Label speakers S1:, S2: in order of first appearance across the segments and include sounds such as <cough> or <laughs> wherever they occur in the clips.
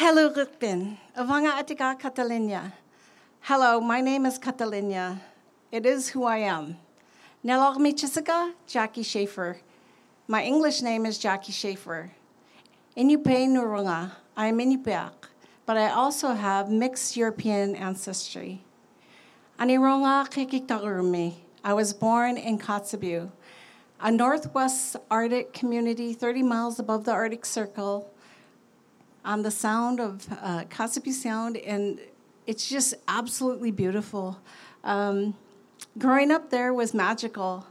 S1: Hello, Rukbin. Avanga Atika Catalina. Hello, my name is Catalina. It is who I am. Nelog Michisiga, Jackie Schaefer. My English name is Jackie Schaefer. Inupe Nurunga. I am Inupiaq, but I also have mixed European ancestry. Anironga Kikiktakurumi. I was born in Kotzebue, a northwest Arctic community 30 miles above the Arctic Circle on the sound of uh, Kotzebue Sound, and it's just absolutely beautiful. Um, growing up there was magical,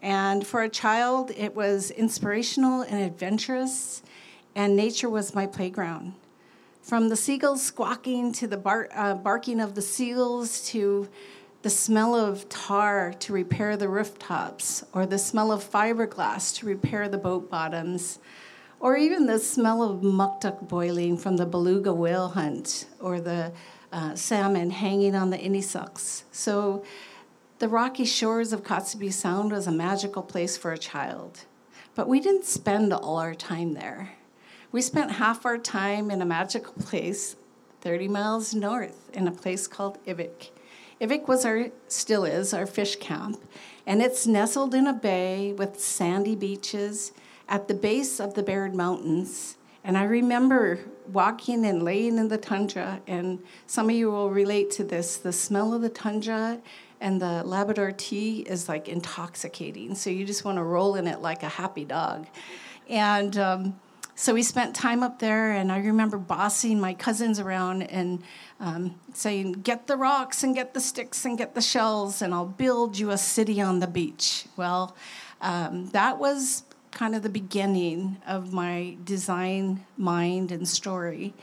S1: and for a child, it was inspirational and adventurous, and nature was my playground. From the seagulls squawking to the bar- uh, barking of the seals to the smell of tar to repair the rooftops, or the smell of fiberglass to repair the boat bottoms, or even the smell of muktuk boiling from the beluga whale hunt, or the uh, salmon hanging on the inisuks. So the rocky shores of Kotzebue Sound was a magical place for a child. But we didn't spend all our time there. We spent half our time in a magical place 30 miles north in a place called Ivik. Ivik was our, still is, our fish camp, and it's nestled in a bay with sandy beaches at the base of the Baird Mountains. And I remember walking and laying in the tundra, and some of you will relate to this. The smell of the tundra and the Labrador tea is like intoxicating. So you just want to roll in it like a happy dog. And um, so we spent time up there, and I remember bossing my cousins around and um, saying, Get the rocks and get the sticks and get the shells, and I'll build you a city on the beach. Well, um, that was kind of the beginning of my design mind and story.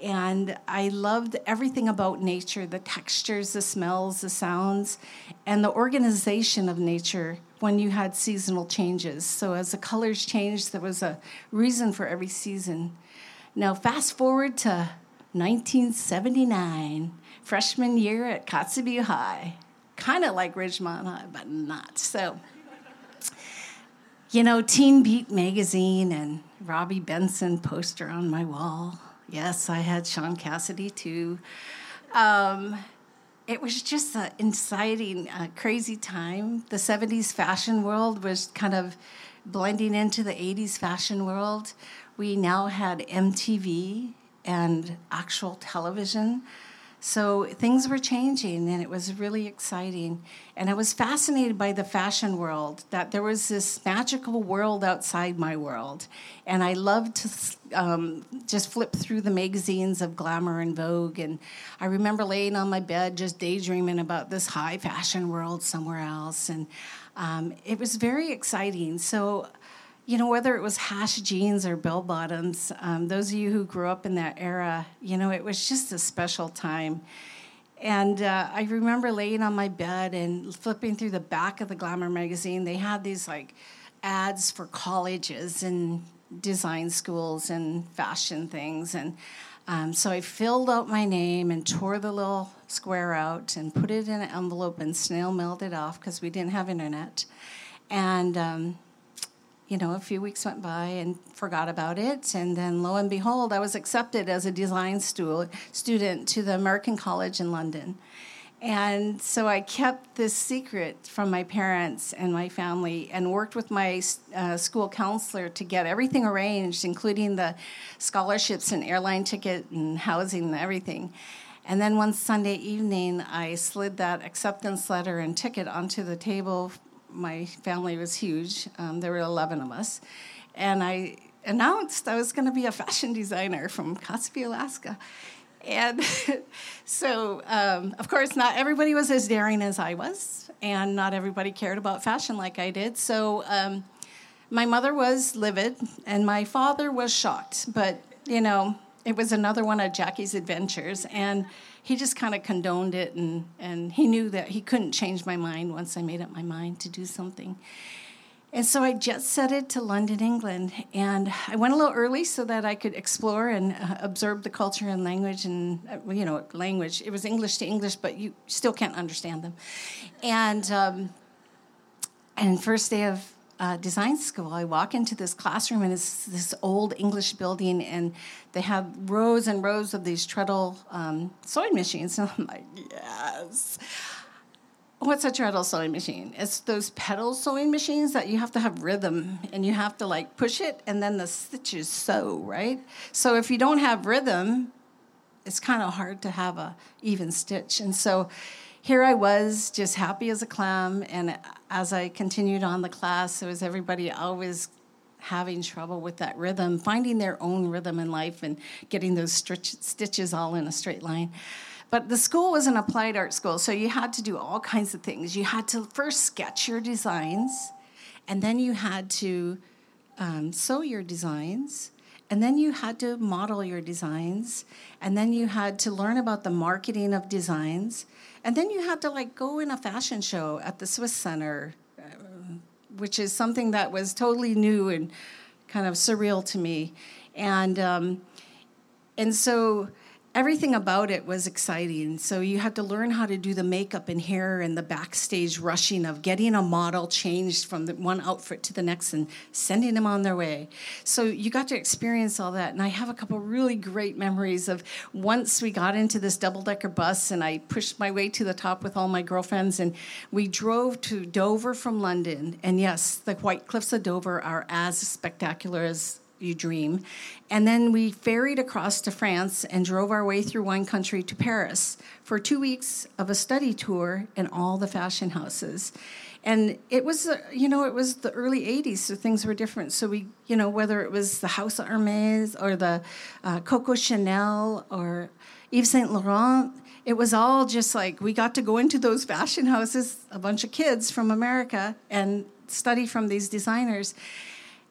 S1: And I loved everything about nature the textures, the smells, the sounds, and the organization of nature when you had seasonal changes. So, as the colors changed, there was a reason for every season. Now, fast forward to 1979, freshman year at Kotzebue High. Kind of like Ridgemont High, but not. So, you know, Teen Beat magazine and Robby Benson poster on my wall. Yes, I had Shaun Cassidy too. Um, it was just an exciting, uh, crazy time. The 70s fashion world was kind of blending into the 80s fashion world. We now had MTV and actual television. So things were changing and it was really exciting. And I was fascinated by the fashion world, that there was this magical world outside my world. And I loved to um, just flip through the magazines of Glamour and Vogue. And I remember laying on my bed just daydreaming about this high fashion world somewhere else. And um, it was very exciting. So you know, whether it was hash jeans or bell bottoms, um, those of you who grew up in that era, you know, it was just a special time. And uh, I remember laying on my bed and flipping through the back of the Glamour magazine. They had these like ads for colleges and design schools and fashion things. And um, so I filled out my name and tore the little square out and put it in an envelope and snail mailed it off because we didn't have internet. And um, you know, a few weeks went by and forgot about it. And then lo and behold, I was accepted as a design stu- student to the American College in London. And so I kept this secret from my parents and my family and worked with my uh, school counselor to get everything arranged, including the scholarships and airline ticket and housing and everything. And then one Sunday evening, I slid that acceptance letter and ticket onto the table my family was huge. Um, there were 11 of us. And I announced I was going to be a fashion designer from Kotzebue, Alaska. And <laughs> so, um, of course, not everybody was as daring as I was, and not everybody cared about fashion like I did. So, um, my mother was livid, and my father was shocked. But, you know, it was another one of Jackie's adventures. And he just kind of condoned it and, and he knew that he couldn't change my mind once I made up my mind to do something. And so I jet set it to London, England, and I went a little early so that I could explore and uh, observe the culture and language and uh, you know language. It was English to English, but you still can't understand them. And um, and first day of uh, design school. I walk into this classroom and it's this old English building, and they have rows and rows of these treadle um, sewing machines. <laughs> And I'm like, yes. What's a treadle sewing machine? It's those pedal sewing machines that you have to have rhythm and you have to like push it and then the stitches sew, right? So if you don't have rhythm, it's kind of hard to have a even stitch. And so here I was, just happy as a clam. And as I continued on the class, it was everybody always having trouble with that rhythm, finding their own rhythm in life and getting those stitch, stitches all in a straight line. But the school was an applied art school, so you had to do all kinds of things. You had to first sketch your designs, and then you had to um, sew your designs, and then you had to model your designs, and then you had to learn about the marketing of designs, and then you had to like go in a fashion show at the Swiss Center, uh, which is something that was totally new and kind of surreal to me. And um, and so everything about it was exciting. So you had to learn how to do the makeup and hair and the backstage rushing of getting a model changed from one outfit to the next and sending them on their way. So you got to experience all that. And I have a couple really great memories of once we got into this double decker bus and I pushed my way to the top with all my girlfriends and we drove to Dover from London. And yes, the White Cliffs of Dover are as spectacular as you dream. And then we ferried across to France and drove our way through wine country to Paris for two weeks of a study tour in all the fashion houses. And it was, uh, you know, it was the early 80s, so things were different. So we, you know, whether it was the House of Hermes or the uh, Coco Chanel or Yves Saint Laurent, it was all just like we got to go into those fashion houses, a bunch of kids from America, and study from these designers.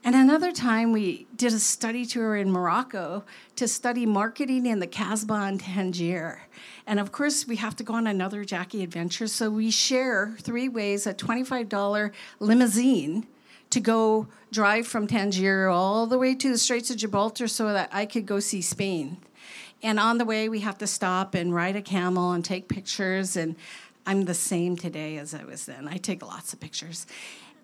S1: And another time, we did a study tour in Morocco to study marketing in the Casbah and Tangier. And of course, we have to go on another Jackie adventure. So we share three ways a $25 limousine to go drive from Tangier all the way to the Straits of Gibraltar so that I could go see Spain. And on the way, we have to stop and ride a camel and take pictures. And I'm the same today as I was then. I take lots of pictures.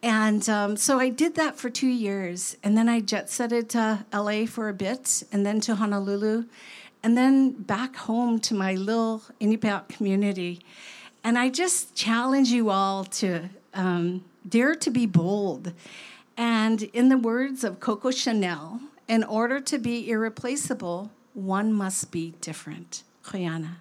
S1: And um, so I did that for two years. And then I jet setted to LA for a bit, and then to Honolulu, and then back home to my little Inupiat community. And I just challenge you all to um, dare to be bold. And in the words of Coco Chanel, in order to be irreplaceable, one must be different. Juliana.